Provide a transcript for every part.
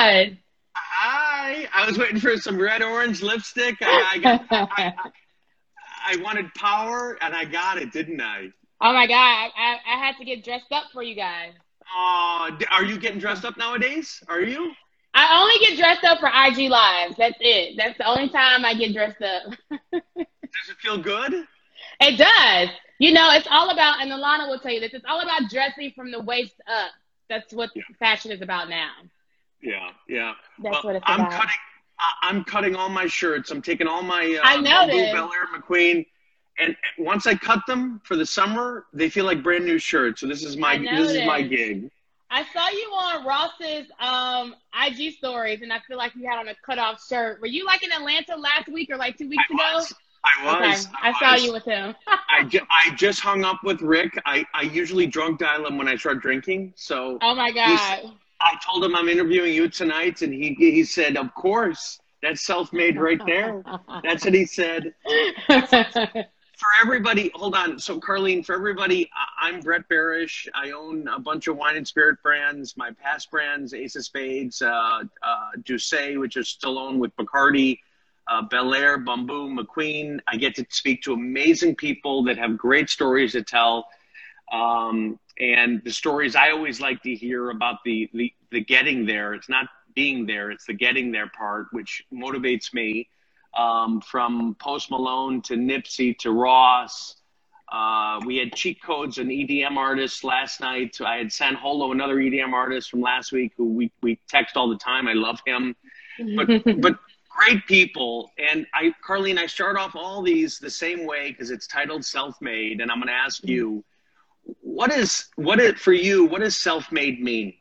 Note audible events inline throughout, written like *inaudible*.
God. Hi. I was waiting for some red orange lipstick. I, I, got, I, I, wanted power, and I got it, didn't I? Oh my God! I, I had to get dressed up for you guys. Uh, are you getting dressed up nowadays? Are you? I only get dressed up for IG lives. That's it. That's the only time I get dressed up. *laughs* does it feel good? It does. You know, it's all about, and Alana will tell you this. It's all about dressing from the waist up. That's what yeah. fashion is about now. Yeah, yeah. That's well, what it's I'm about. Cutting, I'm cutting all my shirts. I'm taking all my uh, I know Belaire McQueen, and once I cut them for the summer, they feel like brand new shirts. So this is my this is my gig. I saw you on Ross's um, IG stories, and I feel like you had on a cutoff shirt. Were you like in Atlanta last week or like two weeks I ago? Was. I was. Okay. I, I was. saw you with him. I, *laughs* ju- I just hung up with Rick. I, I usually drunk dial him when I start drinking. So. Oh my god. I told him I'm interviewing you tonight, and he he said, "Of course, that's self-made right there." *laughs* that's what he said. for everybody, hold on. So, Karleen, for everybody, I'm Brett Berish. I own a bunch of wine and spirit brands. My past brands, Ace of Spades, uh, uh, D'Ussé, which is still owned with Bacardi, uh, Belaire, Bumbu, McQueen. I get to speak to amazing people that have great stories to tell. Um, and the stories I always like to hear about the, the, the getting there. It's not being there, it's the getting there part, which motivates me. Um, from Post Malone to Nipsey to Ross. Uh, we had cheat codes and EDM artists last night. I had San Holo, another EDM artist from last week, who we, we text all the time. I love him. But *laughs* but great people. And I, Karleen, I start off all these the same way because it's titled Self Made. And I'm going to ask you, what is what it for you what does self-made mean?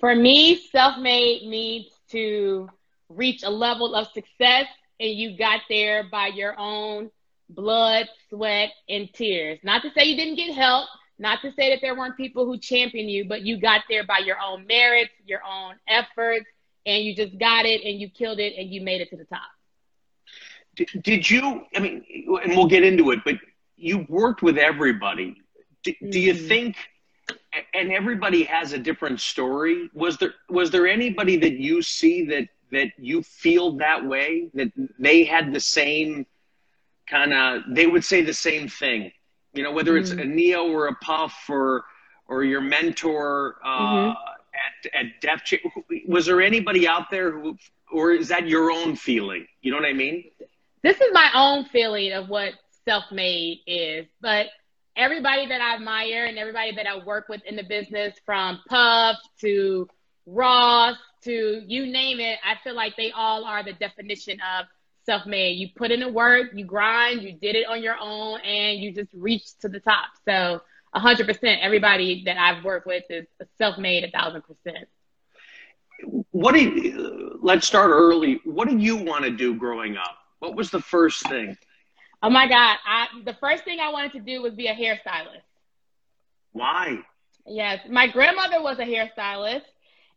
For me self-made means to reach a level of success and you got there by your own blood sweat and tears. Not to say you didn't get help not to say that there weren't people who championed you but you got there by your own merits your own efforts and you just got it and you killed it and you made it to the top. Did, did you i mean and we'll get into it but you worked with everybody do, do you mm-hmm. think and everybody has a different story was there was there anybody that you see that that you feel that way that they had the same kind of they would say the same thing you know whether it's mm-hmm. a Ne-Yo or a puff or or your mentor uh, mm-hmm. at at def was there anybody out there who or is that your own feeling you know what i mean this is my own feeling of what self-made is but everybody that I admire and everybody that I work with in the business, from Puff to Ross to you name it, I feel like they all are the definition of self made. You put in the work, you grind, you did it on your own, and you just reached to the top. So, 100%, everybody that I've worked with is self made a thousand percent. What do you, let's start early. What did you want to do growing up? What was the first thing? Oh my God. I the first thing I wanted to do was be a hairstylist. Why? Yes. My grandmother was a hairstylist,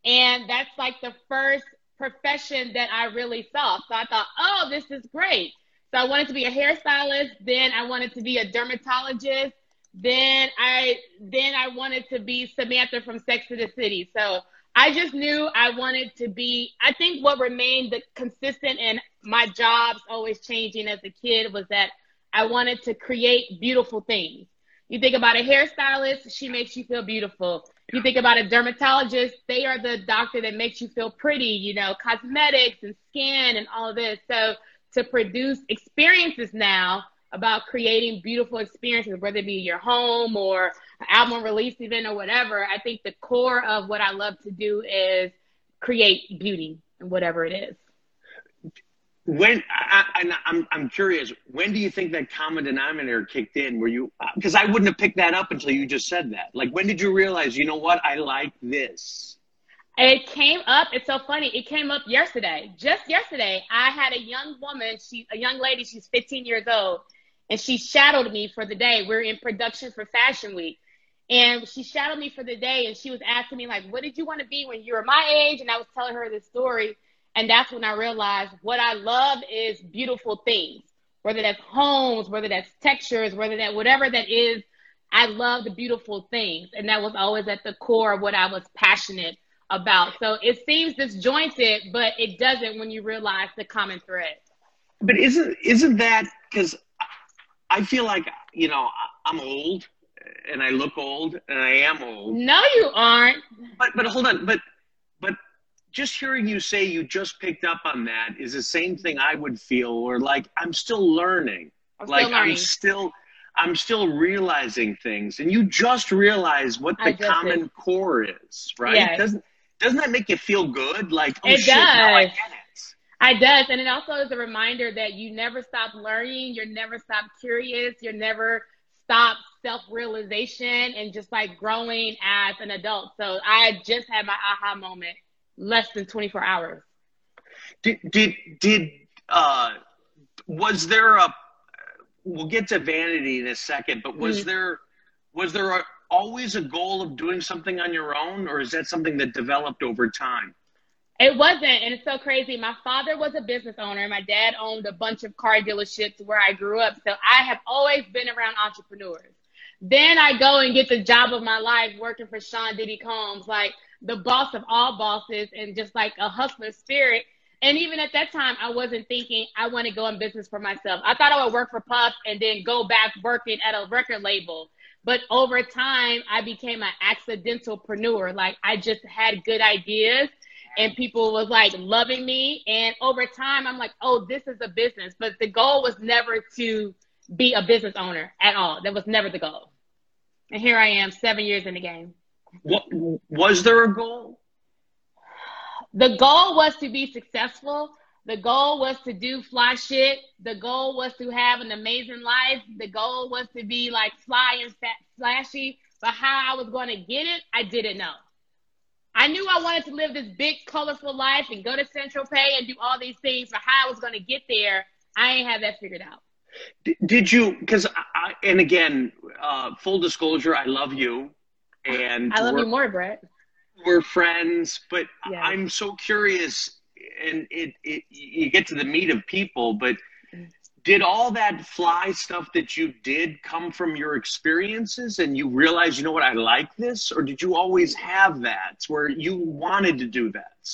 and that's like the first profession that I really saw. So I thought, oh, this is great. So I wanted to be a hairstylist, then I wanted to be a dermatologist, then I then I wanted to be Samantha from Sex and the City. So I just knew I wanted to be. I think what remained the consistent in my jobs always changing as a kid was that I wanted to create beautiful things. You think about a hairstylist, she makes you feel beautiful. You think about a dermatologist, they are the doctor that makes you feel pretty, you know, cosmetics and skin and all this. So to produce experiences now about creating beautiful experiences, whether it be your home or album release event or whatever, I think the core of what I love to do is create beauty and whatever it is. When I, am I'm, I'm curious, when do you think that common denominator kicked in? Were you uh, because I wouldn't have picked that up until you just said that. Like, when did you realize? You know what? I like this. It came up. It's so funny. It came up yesterday. Just yesterday, I had a young woman. She, a young lady. She's 15 years old, and she shadowed me for the day. We're in production for Fashion Week, and she shadowed me for the day. And she was asking me like, "What did you want to be when you were my age?" And I was telling her this story, and that's when I realized what I love is beautiful things, whether that's homes, whether that's textures, whether that whatever that is. I love the beautiful things, and that was always at the core of what I was passionate about. So it seems disjointed, but it doesn't when you realize the common thread. But isn't isn't that because I feel like you know I'm old and I look old and I am old. No, you aren't. But but hold on, but but just hearing you say you just picked up on that is the same thing I would feel, or like I'm still learning. I'm like still learning. I'm still I'm still realizing things, and you just realize what the common did. core is, right? Yes. Doesn't doesn't that make you feel good? Like oh It shit, now I does. get it. It does. And it also is a reminder that you never stop learning, you're never stop curious, you're never stop self realization and just like growing as an adult. So I just had my aha moment less than 24 hours. Did did did uh was there a we'll get to vanity in a second, but was Mhm. there was there a, always a goal of doing something on your own or is that something that developed over time? It wasn't, and it's so crazy. My father was a business owner. My dad owned a bunch of car dealerships where I grew up. So I have always been around entrepreneurs. Then I go and get the job of my life working for Sean Diddy Combs, like the boss of all bosses and just like a hustler spirit. And even at that time, I wasn't thinking I want to go in business for myself. I thought I would work for Puff and then go back working at a record label. But over time, I became an accidentalpreneur. Like I just had good ideas and people was like loving me. And over time, I'm like, oh, this is a business. But the goal was never to be a business owner at all. That was never the goal. And here I am, seven years in the game. What was there a goal? The goal was to be successful. The goal was to do fly shit. The goal was to have an amazing life. The goal was to be like fly and fat, flashy. But how I was going to get it, I didn't know. I knew I wanted to live this big, colorful life and go to Saint-Tropez and do all these things. But how I was going to get there, I ain't have that figured out. D- Did you? Because I, and again, uh, full disclosure, I love you, and I love you more, Brett. we're friends. But Yes. I'm so curious, and it, it you get to the meat of people. But did all that fly stuff that you did come from your experiences, and you realize, you know what, I like this, or did you always have that where you wanted to do that?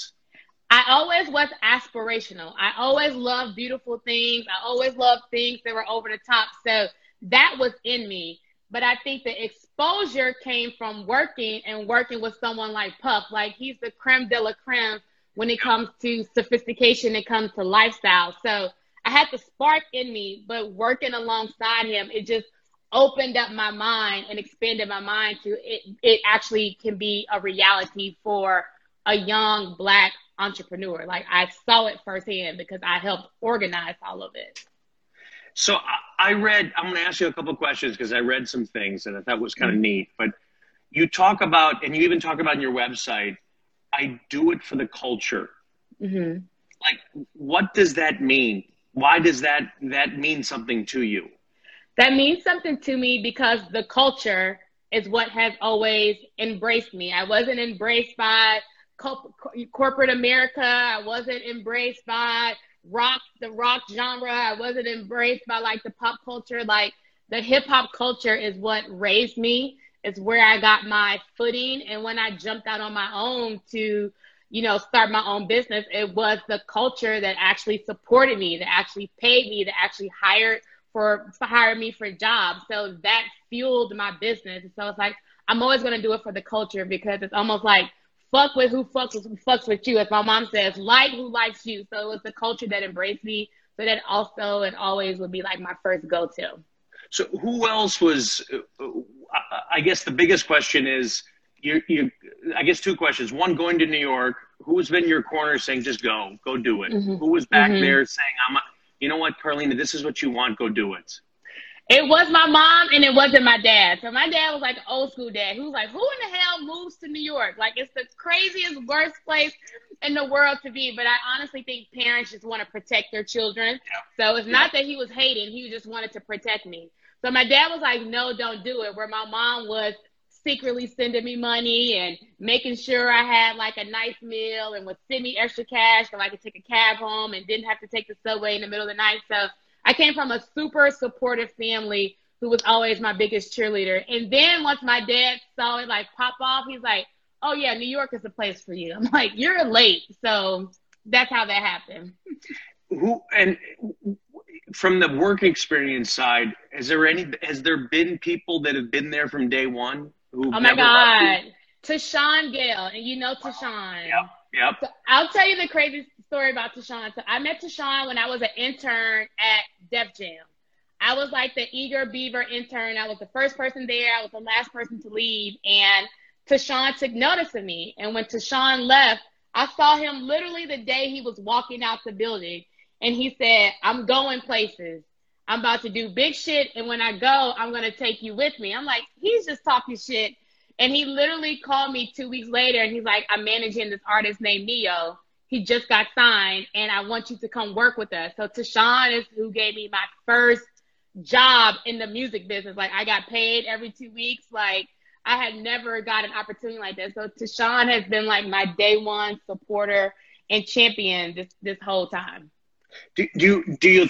I always was aspirational. I always loved beautiful things. I always loved things that were over the top. So that was in me. But I think the exposure came from working and working with someone like Puff. Like he's the creme de la creme when it comes to sophistication, it comes to lifestyle. So I had the spark in me, but working alongside him, it just opened up my mind and expanded my mind to it. It actually can be a reality for a young black entrepreneur. Like I saw it firsthand because I helped organize all of it. So I, I read. I'm going to ask you a couple questions because I read some things and I thought was kind of neat. But you talk about, and you even talk about on your website. I do it for the culture. hmm Like, what does that mean? Why does that that mean something to you? That means something to me because the culture is what has always embraced me. I wasn't embraced by co- corporate America. I wasn't embraced by rock, the rock genre. I wasn't embraced by like the pop culture. Like the hip hop culture is what raised me. It's where I got my footing. And when I jumped out on my own to, you know, start my own business, it was the culture that actually supported me, that actually paid me, that actually hired for, for hired me for jobs. So that fueled my business. And So it's like I'm always gonna do it for the culture because it's almost like fuck with who fucks with who fucks with you. As my mom says, like who likes you. So it was the culture that embraced me. So that also and always would be like my first go to. So who else was? Uh, I- I guess the biggest question is you. You. I guess two questions. One, going to New York. Who's been your corner saying just go, go do it? Mhm. Who was back Mhm. there saying I'm? A, you know what, Carlina, this is what you want. Go do it. It was my mom and it wasn't my dad. So my dad was like an old school dad who was like, Who in the hell moves to New York? Like it's the craziest, worst place in the world to be. But I honestly think parents just want to protect their children. So it's not that he was hating, he just wanted to protect me. So my dad was like, No, don't do it. Where my mom was secretly sending me money and making sure I had like a nice meal and would send me extra cash so I could take a cab home and didn't have to take the subway in the middle of the night. So I came from a super supportive family who was always my biggest cheerleader. And then once my dad saw it like pop off, he's like, "Oh yeah, New York is the place for you." I'm like, "You're late." So that's how that happened. Who and from the work experience side, has there any has there been people that have been there from day one? oh my God, Tashawn Gale, and you know Tashawn. Yep, yep. So I'll tell you the crazy story about Tashawn. So I met Tashawn when I was an intern at Def Jam. I was like the eager beaver intern. I was the first person there. I was the last person to leave. And Tashawn took notice of me. And when Tashawn left, I saw him literally the day he was walking out the building. And he said, I'm going places. I'm about to do big shit. And when I go, I'm going to take you with me. I'm like, he's just talking shit. And he literally called me two weeks later and he's like, I'm managing this artist named Ne-Yo. He just got signed and I want you to come work with us. So Tashawn is who gave me my first job in the music business. Like I got paid every two weeks. Like I had never got an opportunity like that. So Tashawn has been like my day one supporter and champion this this whole time. Do, do you do you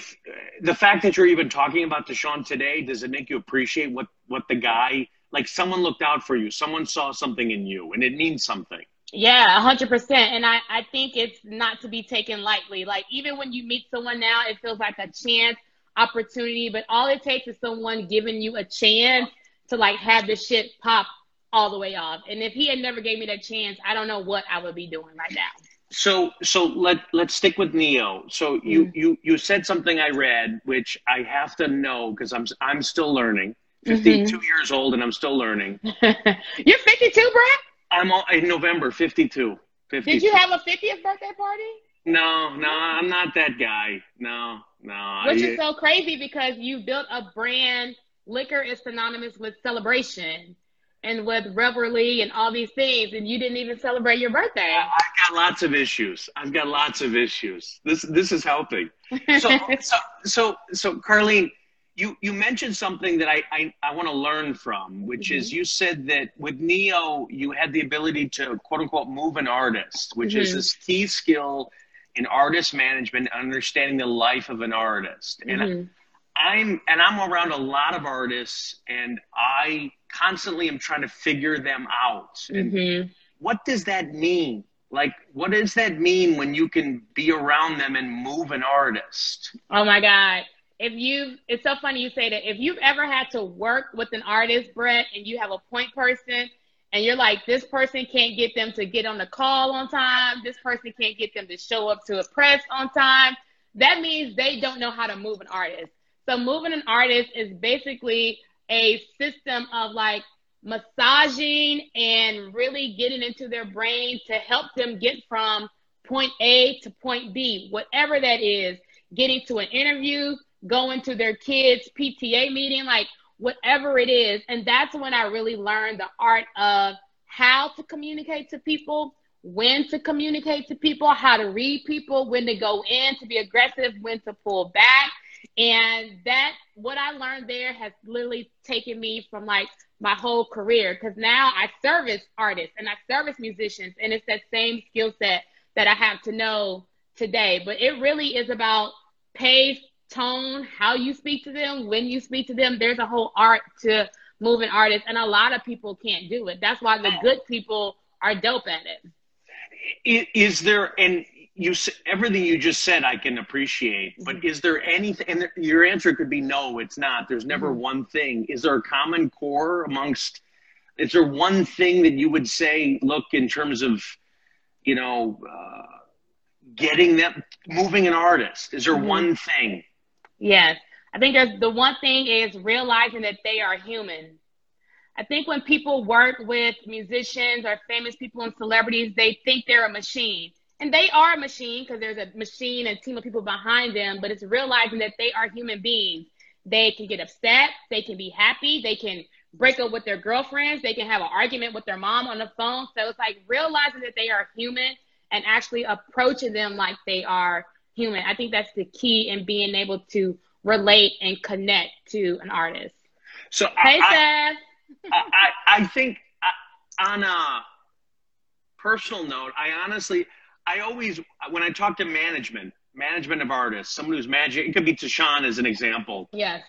the fact that you're even talking about Tashawn today does it make you appreciate what what the guy like someone looked out for you someone saw something in you and it means something yeah, hundred percent. And I, I think it's not to be taken lightly. Like even when you meet someone now, it feels like a chance opportunity, but all it takes is someone giving you a chance to like have the shit pop all the way off. And if he had never gave me that chance, I don't know what I would be doing right now. So so let let's stick with Ne-Yo. So you mm. you you said something I read which I have to know because I'm I'm still learning. 52 mm-hmm. years old and I'm still learning. *laughs* You're 52, Brad? I'm all, in November 52. 52. Did you have a 50th birthday party? No, no, I'm not that guy. No, no. Which I, is so crazy because you built a brand. Liquor is synonymous with celebration and with revelry and all these things, and you didn't even celebrate your birthday. I've got lots of issues. I've got lots of issues. This this is helping. *laughs* So so so so Karleen, you you mentioned something that I I, I want to learn from, which mm-hmm. is you said that with Ne-Yo you had the ability to quote unquote move an artist, which mm-hmm. is this key skill in artist management, understanding the life of an artist. And mm-hmm. I'm and I'm around a lot of artists, and I constantly am trying to figure them out. And mm-hmm. what does that mean? Like, what does that mean when you can be around them and move an artist? Oh my God. If you, it's so funny you say that. If you've ever had to work with an artist, Brett, and you have a point person, and you're like, this person can't get them to get on the call on time. This person can't get them to show up to a press on time. That means they don't know how to move an artist. So moving an artist is basically a system of like massaging and really getting into their brain to help them get from point A to point B, whatever that is, getting to an interview, going to their kids' PTA meeting, like whatever it is. And that's when I really learned the art of how to communicate to people, when to communicate to people, how to read people, when to go in to be aggressive, when to pull back. And that, what I learned there has literally taken me from like my whole career because now I service artists and I service musicians, and it's that same skill set that I have to know today. But it really is about pace, tone, how you speak to them, when you speak to them. There's a whole art to moving artists, and a lot of people can't do it. That's why the good people are dope at it. Is there and you everything you just said I can appreciate, but mm-hmm. is there anything? And your answer could be no, it's not. There's never mm-hmm. one thing. Is there a common core amongst? Is there one thing that you would say? Look, in terms of, you know, uh, getting them moving an artist. Is there mm-hmm. one thing? Yes. I think there's the one thing is realizing that they are human. I think when people work with musicians or famous people and celebrities, they think they're a machine. And they are a machine because there's a machine and team of people behind them, but it's realizing that they are human beings. They can get upset, they can be happy, they can break up with their girlfriends, they can have an argument with their mom on the phone. So it's like realizing that they are human and actually approaching them like they are human. I think that's the key in being able to relate and connect to an artist. So hey, I, Seth. I, I think uh, on a personal note, I honestly, I always, when I talk to management, management of artists, someone who's managing, it could be Tashawn as an example. Yes.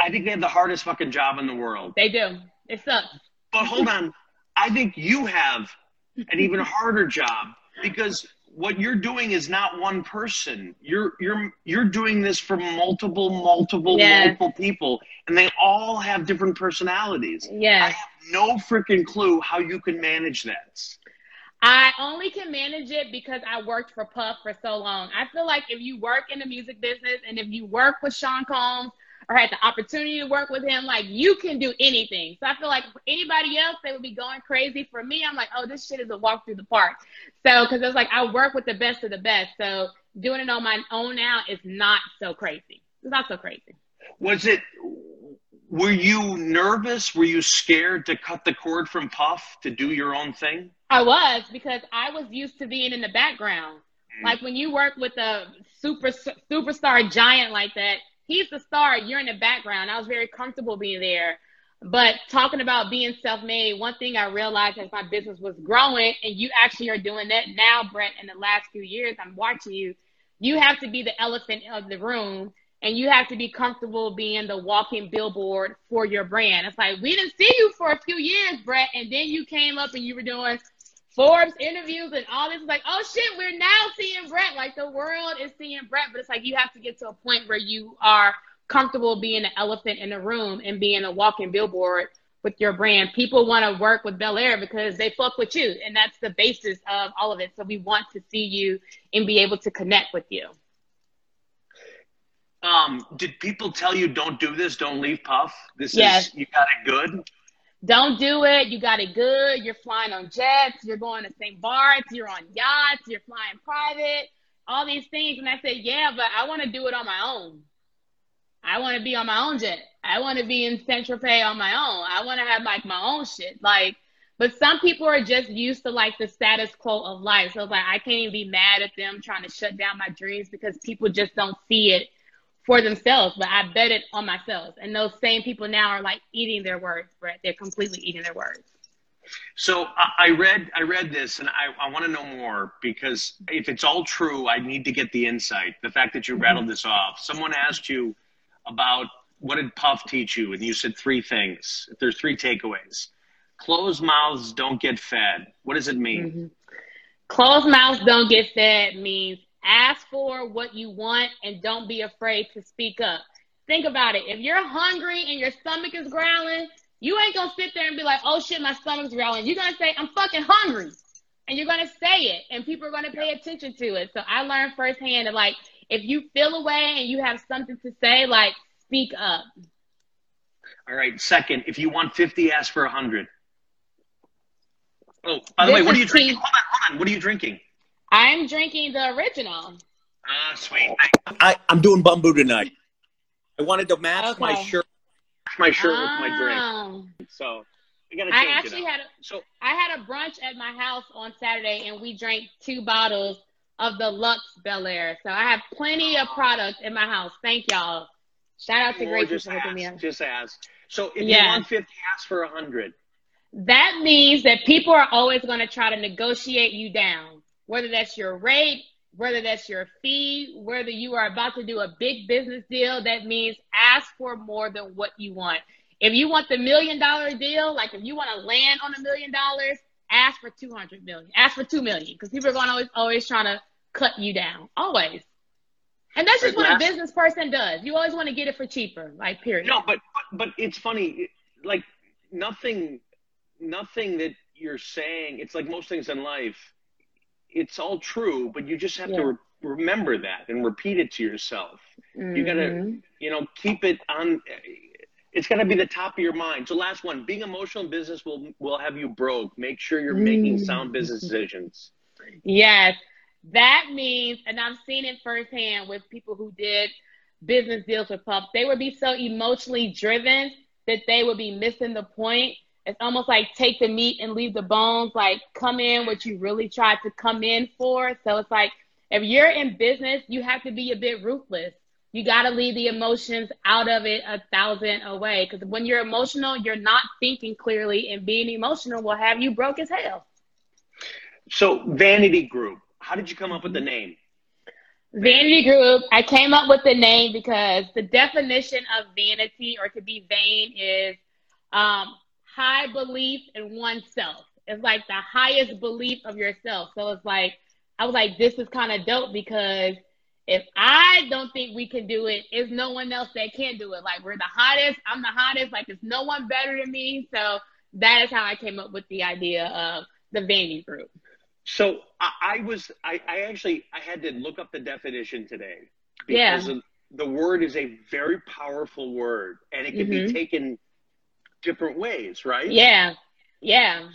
I think they have the hardest fucking job in the world. They do. It sucks. But hold on. I think you have an even *laughs* harder job because what you're doing is not one person. You're you're you're doing this for multiple, multiple, Yes. multiple people, and they all have different personalities. Yeah, I have no freaking clue how you can manage that. I only can manage it because I worked for Puff for so long. I feel like if you work in the music business and if you work with Sean Combs or had the opportunity to work with him, like you can do anything. So I feel like anybody else, they would be going crazy. For me, I'm like, oh, this shit is a walk through the park. So, because it's like I work with the best of the best. So doing it on my own now is not so crazy. It's not so crazy. Was it? Were you nervous? Were you scared to cut the cord from Puff to do your own thing? I was because I was used to being in the background. Mm. Like when you work with a super superstar giant like that, he's the star. You're in the background. I was very comfortable being there. But talking about being self-made, one thing I realized as my business was growing, and you actually are doing that now, Brett. In the last few years, I'm watching you. You have to be the elephant of the room, and you have to be comfortable being the walking billboard for your brand. It's like we didn't see you for a few years, Brett, and then you came up and you were doing Forbes interviews and all this is like, oh shit, we're now seeing Brett. Like the world is seeing Brett, but it's like you have to get to a point where you are comfortable being an elephant in the room and being a walking billboard with your brand. People want to work with Belaire because they fuck with you, and that's the basis of all of it. So we want to see you and be able to connect with you. Um, did people tell you don't do this? Don't leave Puff. This Yes. is you got it good. Don't do it. You got it good. You're flying on jets. You're going to St. Bart's. You're on yachts. You're flying private. All these things. And I said, yeah, but I want to do it on my own. I want to be on my own jet. I want to be in Saint-Tropez on my own. I want to have like my own shit. Like, but some people are just used to like the status quo of life. So like I can't even be mad at them trying to shut down my dreams because people just don't see it for themselves. But I bet it on myself. And those same people now are like eating their words, Brett. They're completely eating their words. So I I read I read this and I, I want to know more because if it's all true, I need to get the insight. The fact that you rattled this off. Someone asked you about what did Puff teach you, and you said three things. There's three takeaways. Closed mouths don't get fed. What does it mean? Mhm. Closed mouths don't get fed means ask for what you want and don't be afraid to speak up. Think about it. If you're hungry and your stomach is growling, you ain't gonna sit there and be like, oh shit, my stomach's growling. You're gonna say, I'm fucking hungry. And you're gonna say it and people are gonna pay attention to it. So I learned firsthand that like if you feel away and you have something to say, like speak up. All right. Second, if you want 50, ask for 100. Oh, by the This way, what are you drinking? key. Hold on, hold on. What are you drinking? I'm drinking the original. Ah, sweet. I, I'm doing Bumbu tonight. I wanted to match my shirt. My shirt with my drink. Oh. So I gotta I actually it up. had a So I had a brunch at my house on Saturday and we drank two bottles of the Lux Belaire. So I have plenty of product in my house. Thank y'all. Shout out to or Gracie just for hooking me ask. up. Just ask. So if you want 50, ask for 100. That means that people are always going to try to negotiate you down, whether that's your rate, whether that's your fee, whether you are about to do a big business deal. That means ask for more than what you want. If you want the million dollar deal, like if you want to land on a million dollars, ask for 200 million, ask for 2 million because people are going to always, always trying to cut you down. Always. And that's just what a business person does. You always want to get it for cheaper, like period. No, but, but but it's funny. Like nothing, nothing that you're saying. It's like most things in life. It's all true, but you just have Yeah. to re- remember that and repeat it to yourself. You gotta, Mhm. you know, keep it on. It's got to be the top of your mind. So, last one: being emotional in business will will have you broke. Make sure you're making Mm. sound business decisions. Yes, that means, and I've seen it firsthand with people who did business deals with Puff. They would be so emotionally driven that they would be missing the point. It's almost like take the meat and leave the bones, like come in what you really tried to come in for. So it's like if you're in business, you have to be a bit ruthless. You got to leave the emotions out of it a thousand away. Because when you're emotional, you're not thinking clearly, and being emotional will have you broke as hell. So, Vanity Group. How did you come up with the name? Vanity Group, I came up with the name because the definition of vanity or to be vain is um, high belief in oneself. It's like the highest belief of yourself. So it's like I was like, this is kind of dope because if I don't think we can do it, it's no one else that can do it. Like we're the hottest. I'm the hottest. Like it's no one better than me. So that is how I came up with the idea of the Vanity Group. So I, I was I, I, actually I had to look up the definition today because yeah. the word is a very powerful word and it can mm-hmm. be taken different ways, right? Yeah. Yeah.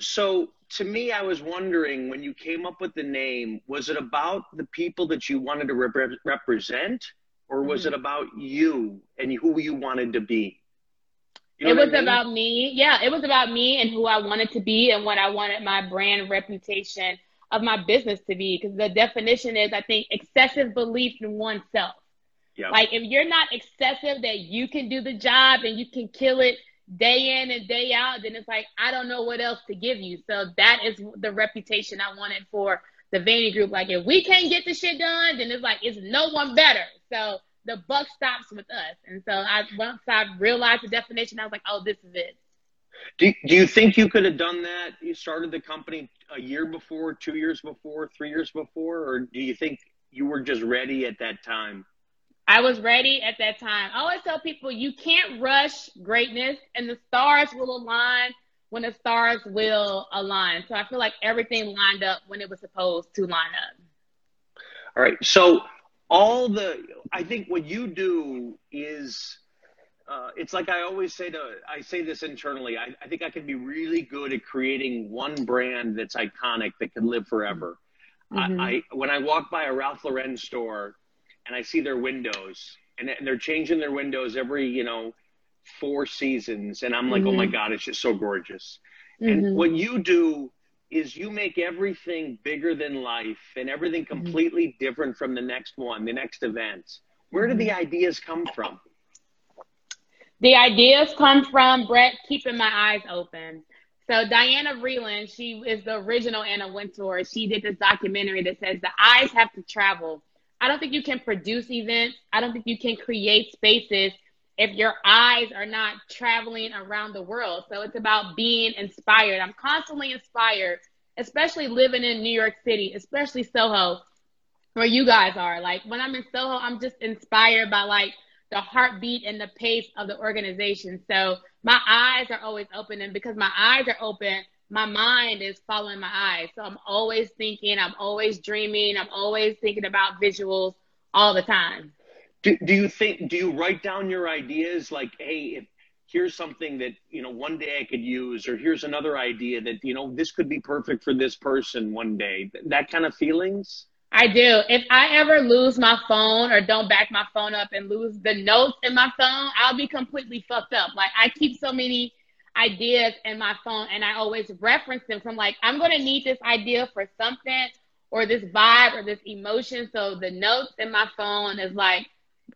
So to me, I was wondering when you came up with the name, was it about the people that you wanted to rep- represent, or was mm-hmm. it about you and who you wanted to be? You know it was I mean? about me. Yeah, it was about me and who I wanted to be and what I wanted my brand reputation of my business to be. Because the definition is, I think, excessive belief in oneself. Yep. Like if you're not excessive that you can do the job and you can kill it day in and day out, then it's like I don't know what else to give you. So that is the reputation I wanted for the Vanity Group. Like if we can't get the shit done, then it's like it's no one better. So the buck stops with us. And so I once I realized the definition, I was like, oh, this is it. Do, do you think you could have done that? You started the company a year before, two years before, three years before, or do you think you were just ready at that time? I was ready at that time. I always tell people you can't rush greatness, and the stars will align when the stars will align. So I feel like everything lined up when it was supposed to line up. All right. So all the I think what you do is uh, it's like I always say to I say this internally. I, I think I can be really good at creating one brand that's iconic that can live forever. Mm-hmm. I, I when I walk by a Ralph Lauren store and I see their windows and they're changing their windows every you know four seasons and I'm like, mm-hmm. oh my mm-hmm. god, it's just so gorgeous. Mm-hmm. And what you do is you make everything bigger than life and everything mm-hmm. completely mm-hmm. different from the next one, the next event. Where do the mm-hmm. ideas come from? The ideas come from Brett keeping my eyes open. So Diana Vreeland, she is the original Anna Wintour. She did this documentary that says the eyes have to travel. I don't think you can produce events. I don't think you can create spaces if your eyes are not traveling around the world. So it's about being inspired. I'm constantly inspired, especially living in New York City, especially Soho, where you guys are. Like when I'm in Soho, I'm just inspired by like the heartbeat and the pace of the organization. So my eyes are always open. And because my eyes are open, my mind is following my eyes. So I'm always thinking, I'm always dreaming, I'm always thinking about visuals all the time. Do, do you think, do you write down your ideas like, hey, if here's something that, you know, one day I could use, or here's another idea that, you know, this could be perfect for this person one day? That kind of feelings? I do. If I ever lose my phone or don't back my phone up and lose the notes in my phone, I'll be completely fucked up. Like I keep so many ideas in my phone and I always reference them from like, I'm going to need this idea for something or this vibe or this emotion. So the notes in my phone is like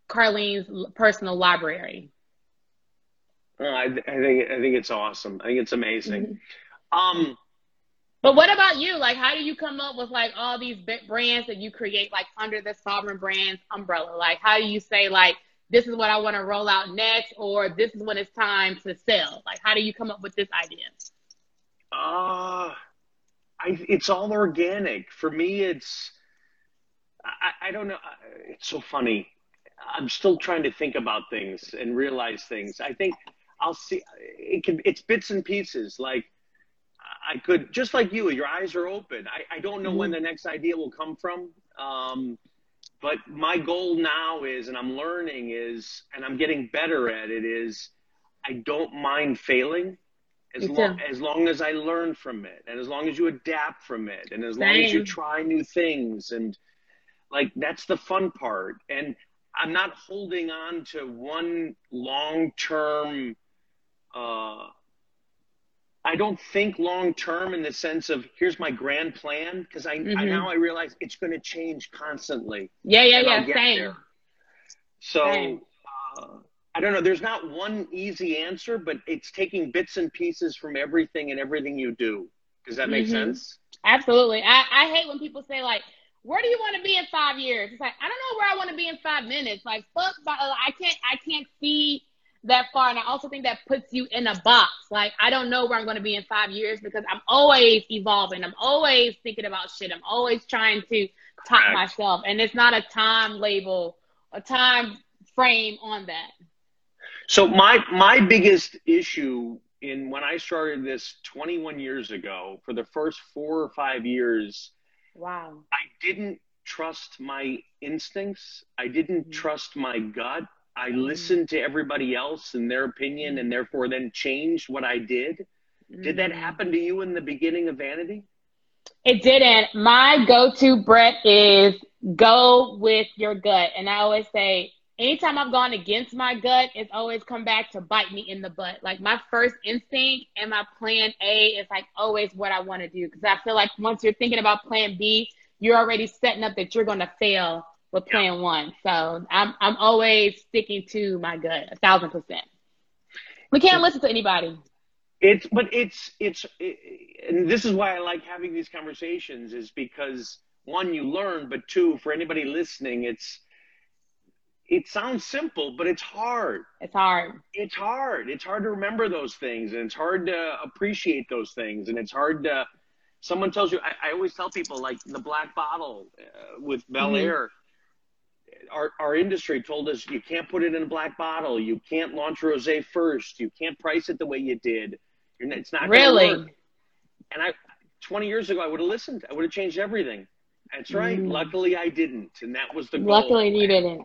Karleen's personal library. I, I, think I think it's awesome. I think it's amazing. Mm-hmm. Um, but what about you? Like, how do you come up with like all these brands that you create like under the Sovereign Brands umbrella? Like, how do you say like this is what I want to roll out next, or this is when it's time to sell? Like, how do you come up with this idea? Uh, I, it's all organic. For me, it's, I, I don't know. It's so funny. I'm still trying to think about things and realize things. I think I'll see, it can, it's bits and pieces. Like, I could, just like you, your eyes are open. I, I don't know mm-hmm. when the next idea will come from. Um, but my goal now is, and I'm learning is, and I'm getting better at it is, I don't mind failing as long as long as I learn from it, and as long as you adapt from it, and as Same. long as you try new things, and like that's the fun part. And I'm not holding on to one long term uh, I don't think long term in the sense of here's my grand plan because I, mm-hmm. I, now I realize it's going to change constantly. Yeah, yeah, yeah. Same. There. So Same. Uh, I don't know. There's not one easy answer, but it's taking bits and pieces from everything and everything you do. Does that make mm-hmm. sense? Absolutely. I, I hate when people say like, "Where do you want to be in five years?" It's like I don't know where I want to be in five minutes. Like fuck, I can't I can't see that far. And I also think that puts you in a box. Like, I don't know where I'm going to be in five years because I'm always evolving. I'm always thinking about shit. I'm always trying to top Correct. myself. And it's not a time label, a time frame on that. So my my biggest issue in when I started this 21 years ago, for the first four or five years, Wow. I didn't trust my instincts. I didn't Mhm. trust my gut. I listened to everybody else and their opinion, and therefore then changed what I did. Did that Mhm. happen to you in the beginning of Vanity? It didn't. My go to, Brett, is go with your gut. And I always say, anytime I've gone against my gut, it's always come back to bite me in the butt. Like my first instinct and my plan A is like always what I want to do. Because I feel like once you're thinking about plan B, you're already setting up that you're going to fail with plan one. So I'm, I'm always sticking to my gut, a thousand percent. We can't listen to anybody. It's but it's it's it, and this is why I like having these conversations is because one you learn, but two for anybody listening, it's it sounds simple, but it's hard. It's hard. It's hard. It's hard to remember those things, and it's hard to appreciate those things, and it's hard to. Someone tells you. I, I always tell people like the black bottle uh, with Bel Mhm. Air. Our our industry told us you can't put it in a black bottle. You can't launch rosé first. You can't price it the way you did. You're It's not Really? work. And I, 20 years ago, I would have listened. I would have changed everything. That's right. Mm. Luckily, I didn't, and that was the goal. Luckily, you didn't.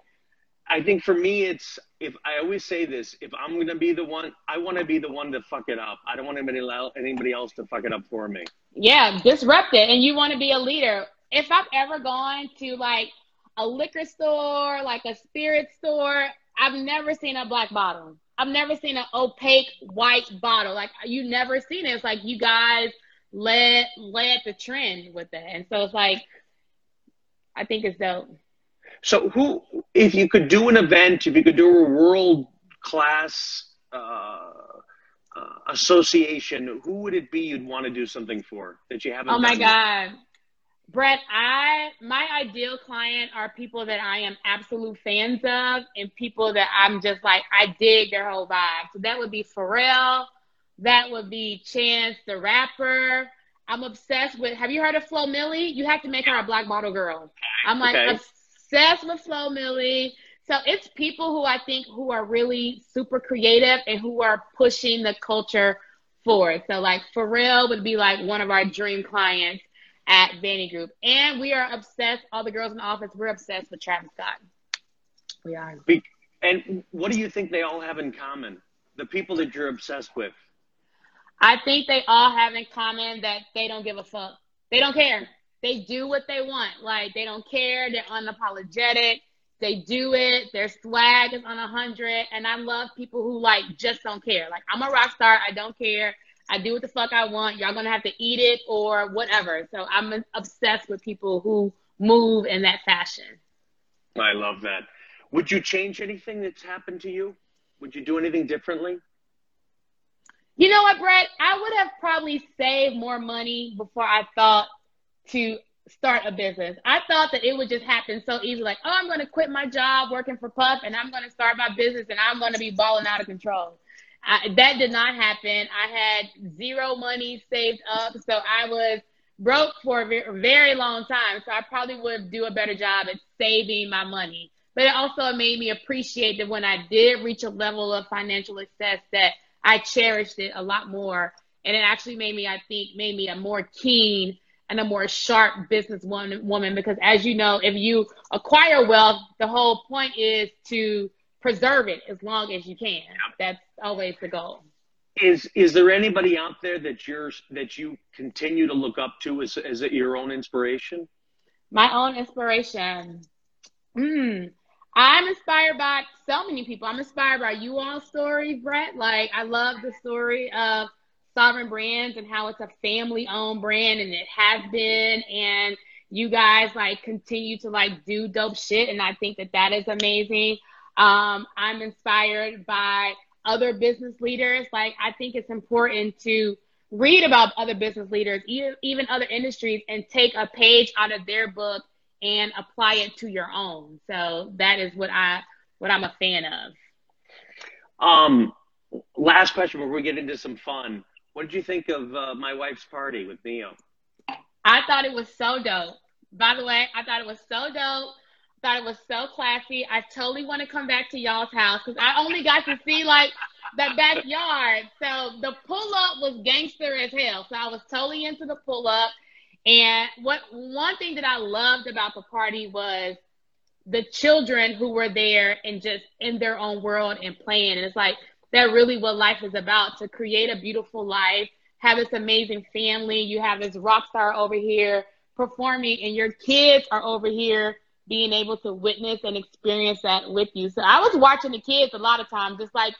I think for me, it's if I always say this: if I'm going to be the one, I want to be the one to fuck it up. I don't want anybody el- anybody else to fuck it up for me. Yeah, disrupt it. And you want to be a leader. If I've ever gone to like a liquor store, like a spirit store, I've never seen a black bottle. I've never seen an opaque white bottle. Like you never seen it. It's like you guys led led the trend with that. And so it's like I think it's dope. So, who, if you could do an event, if you could do a world class uh, uh, association, who would it be you'd want to do something for that you haven't? Oh my done yet? Brett, I my ideal client are people that I am absolute fans of and people that I'm just like I dig their whole vibe. So that would be Pharrell, that would be Chance the rapper. I'm obsessed with have you heard of Flo Milli? You have to make her a black bottle girl. I'm like Okay. obsessed with Flo Milli. So it's people who I think who are really super creative and who are pushing the culture forward. So like Pharrell would be like one of our dream clients at Vanity Group. And we are obsessed, all the girls in the office, we're obsessed with Travis Scott. We are. And what do you think they all have in common? The people that you're obsessed with. I think they all have in common that they don't give a fuck. They don't care. They do what they want. Like they don't care. They're unapologetic. They do it. Their swag is on a hundred. And I love people who like just don't care. Like I'm a rock star. I don't care. I do what the fuck I want. Y'all gonna have to eat it or whatever. So I'm obsessed with people who move in that fashion. I love that. Would you change anything that's happened to you? Would you do anything differently? You know what, Brett? I would have probably saved more money before I thought to start a business. I thought that it would just happen so easy, like, oh, I'm going to quit my job working for Puff and I'm going to start my business and I'm going to be balling out of control. I, that did not happen. I had zero money saved up, so I was broke for a very, very long time. So I probably would do a better job at saving my money. But it also made me appreciate that when I did reach a level of financial success, that I cherished it a lot more. And it actually made me, I think, made me a more keen and a more sharp business woman, woman because as you know, if you acquire wealth, the whole point is to preserve it as long as you can. That's always the goal. Is is there anybody out there that you're that you continue to look up to as as your own inspiration? My own inspiration. Mm, I'm inspired by so many people. I'm inspired by you all story, Brett. Like I love the story of Sovereign Brands and how it's a family owned brand and it has been and you guys like continue to like do dope shit and I think that that is amazing. Um, I'm inspired by other business leaders. Like I think it's important to read about other business leaders, even even other industries, and take a page out of their book and apply it to your own. So that is what I what I'm a fan of. Um, last question before we get into some fun. What did you think of uh, my wife's party with Ne-Yo? I thought it was so dope. By the way, I thought it was so dope. Thought it was so classy. I totally want to come back to y'all's house because I only got to see like the backyard. So the pull up was gangster as hell. So I was totally into the pull up. And what one thing that I loved about the party was the children who were there and just in their own world and playing. And it's like that really what life is about to create a beautiful life, have this amazing family. You have this rock star over here performing, and your kids are over here being able to witness and experience that with you. So I was watching the kids a lot of times, just like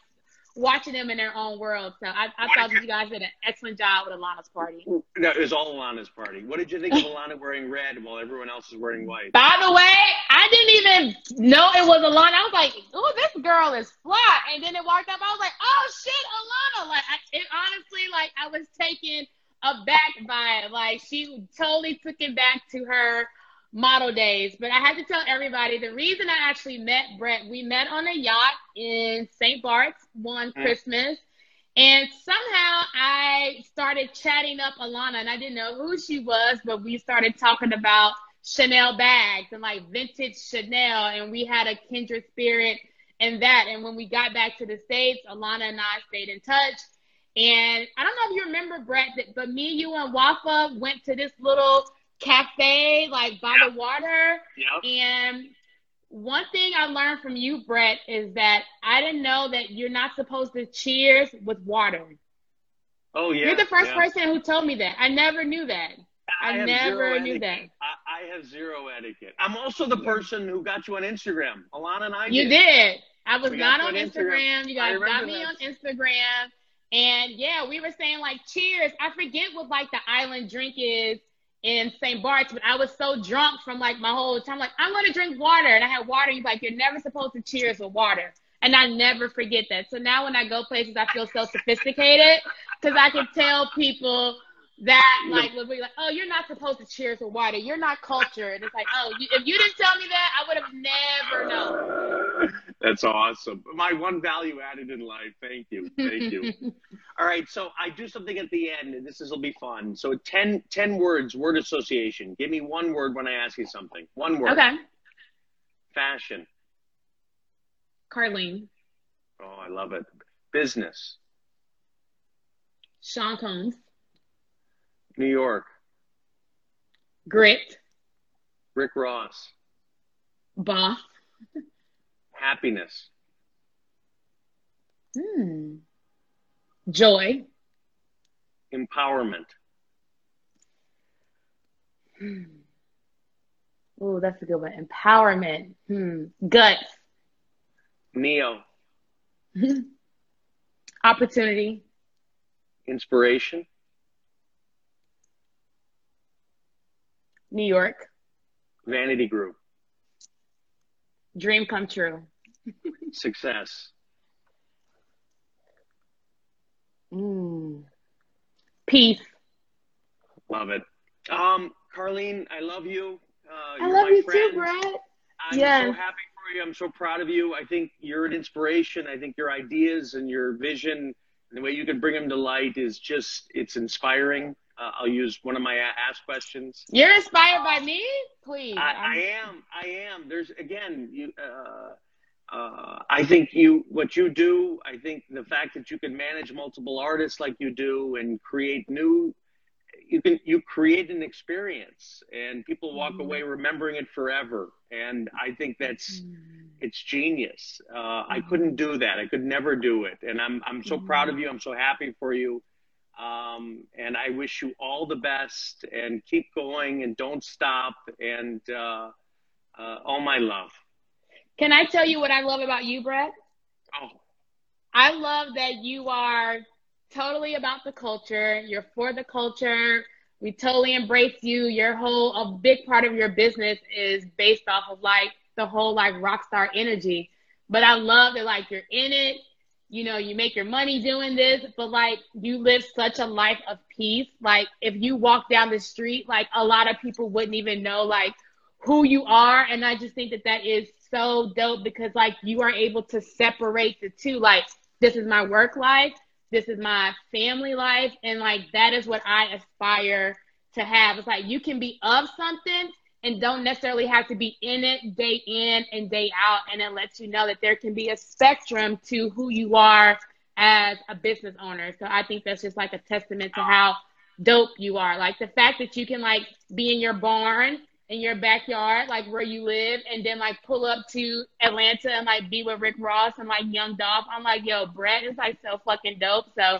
watching them in their own world. So I, I thought you guys did an excellent job with Alana's party. No, it was all Alana's party. What did you think of Alana wearing red while everyone else is wearing white? By the way, I didn't even know it was Alana. I was like, "Oh, this girl is fly," and then it walked up. I was like, "Oh shit, Alana!" Like, I, it honestly, like, I was taken aback by it. Like, she totally took it back to her model days. But I had to tell everybody the reason I actually met Brett, we met on a yacht in St. Bart's one mm. Christmas. And somehow I started chatting up Alana and I didn't know who she was, but we started talking about Chanel bags and like vintage Chanel. And we had a kindred spirit in that. And when we got back to the States, Alana and I stayed in touch. And I don't know if you remember, Brett, but me, you, and Wafa went to this little cafe, like by the water. Yep. And one thing I learned from you, Brett, is that I didn't know that you're not supposed to cheers with water. Oh yeah. You're the first yeah. person who told me that. I never knew that. I, I never knew etiquette. that. I, I, have zero etiquette. I'm also the person who got you on Instagram. Alana and I. You did. did. I was We not on on Instagram. Instagram. You guys got me that. on Instagram. And yeah, we were saying like cheers. I forget what like the island drink is in St. Bart's, but I was so drunk from like my whole time, like, I'm gonna drink water. And I had water. He's like, You're never supposed to cheers with water. And I never forget that. So now when I go places, I feel so sophisticated because I can tell people that like be like, oh, you're not supposed to cheers with water. You're not cultured. And it's like, oh, you, if you didn't tell me that, I would have never known. That's awesome. My one value added in life. Thank you. Thank you. *laughs* All right. So I do something at the end, and this is will be fun. So 10, 10 words, word association. Give me one word when I ask you something. One word. okay, Fashion. Karleen, Oh, I love it. Business. Sean Combs, New York. Grit, Rick Ross. Boss. *laughs* Happiness. Hmm. Joy. Empowerment. Hmm. Oh, that's a good one. Empowerment. Hmm. Guts. Ne-Yo. *laughs* Opportunity. Inspiration. New York. Vanity Group. Dream come true. Success. Mm. Peace. Love it. Um, Karleen, I love you. Uh, I love you friend. too, Brett. I'm Yes. so happy for you. I'm so proud of you. I think you're an inspiration. I think your ideas and your vision and the way you can bring them to light is just, it's inspiring. Uh, I'll use one of my ask questions. You're inspired by me? Please. I, I am. I am. There's again, you. Uh, uh, I think you what you do. I think the fact that you can manage multiple artists like you do and create new. You can you create an experience and people walk Mhm. away remembering it forever. And I think that's Mm. it's genius. Uh, I Mhm. couldn't do that. I could never do it. And I'm I'm so proud of you. I'm so happy for you. Um, and I wish you all the best and keep going and don't stop. And uh, uh, all my love. Can I tell you what I love about you, Brett? Oh, I love that you are totally about the culture. You're for the culture. We totally embrace you. Your whole, a big part of your business is based off of like the whole like rock star energy. But I love that like you're in it. You know, you make your money doing this, but like you live such a life of peace. Like if you walk down the street, like a lot of people wouldn't even know like who you are. And I just think that that is so dope because like you are able to separate the two. Like this is my work life, this is my family life, and like that is what I aspire to have. It's like you can be of something and don't necessarily have to be in it day in and day out. And it lets you know that there can be a spectrum to who you are as a business owner. So I think that's just like a testament to how dope you are. Like the fact that you can like be in your barn in your backyard, like where you live, and then like pull up to Atlanta and like be with Rick Ross and like Young Dolph. I'm like, yo, Brett is like so fucking dope. So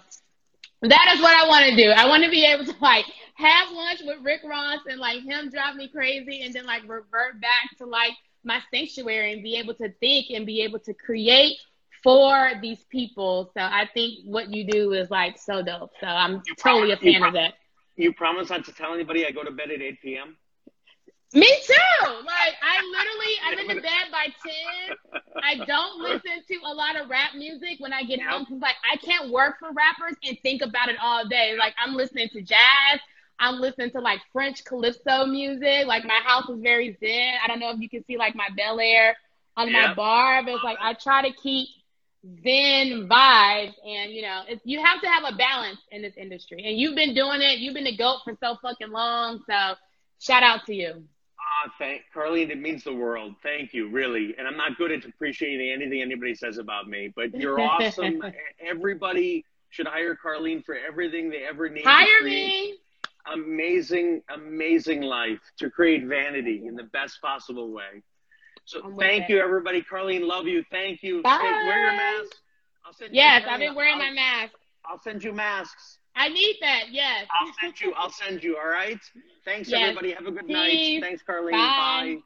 that is what I want to do. I want to be able to like have lunch with Rick Ross and like him drive me crazy and then like revert back to like my sanctuary and be able to think and be able to create for these people. So I think what you do is like so dope. So I'm totally a fan of that. You promise not to tell anybody I go to bed at 8 p.m.? Me too. Like I literally, I'm in the bed by ten. I don't listen to a lot of rap music when I get home because like I can't work for rappers and think about it all day. Like I'm listening to jazz. I'm listening to like French calypso music. Like my house is very zen. I don't know if you can see like my Belaire on my bar, but it's like I try to keep zen vibes and you know it's, you have to have a balance in this industry and you've been doing it you've been the goat for so fucking long so shout out to you Ah, thank Karleen. It means the world. Thank you, really. And I'm not good at appreciating anything anybody says about me, but you're awesome. *laughs* Everybody should hire Karleen for everything they ever need. Hire me. Amazing, amazing life to create vanity in the best possible way. So thank you, everybody. Karleen, love you. Thank you. Bye. Hey, wear your mask. I'll send yes, I've been wearing I'll, my mask. I'll send you masks. I need that. Yes. I'll send you. I'll send you. All right. Thanks, yes. everybody. Have a good Peace. night. Thanks, Karleen. Bye. Bye.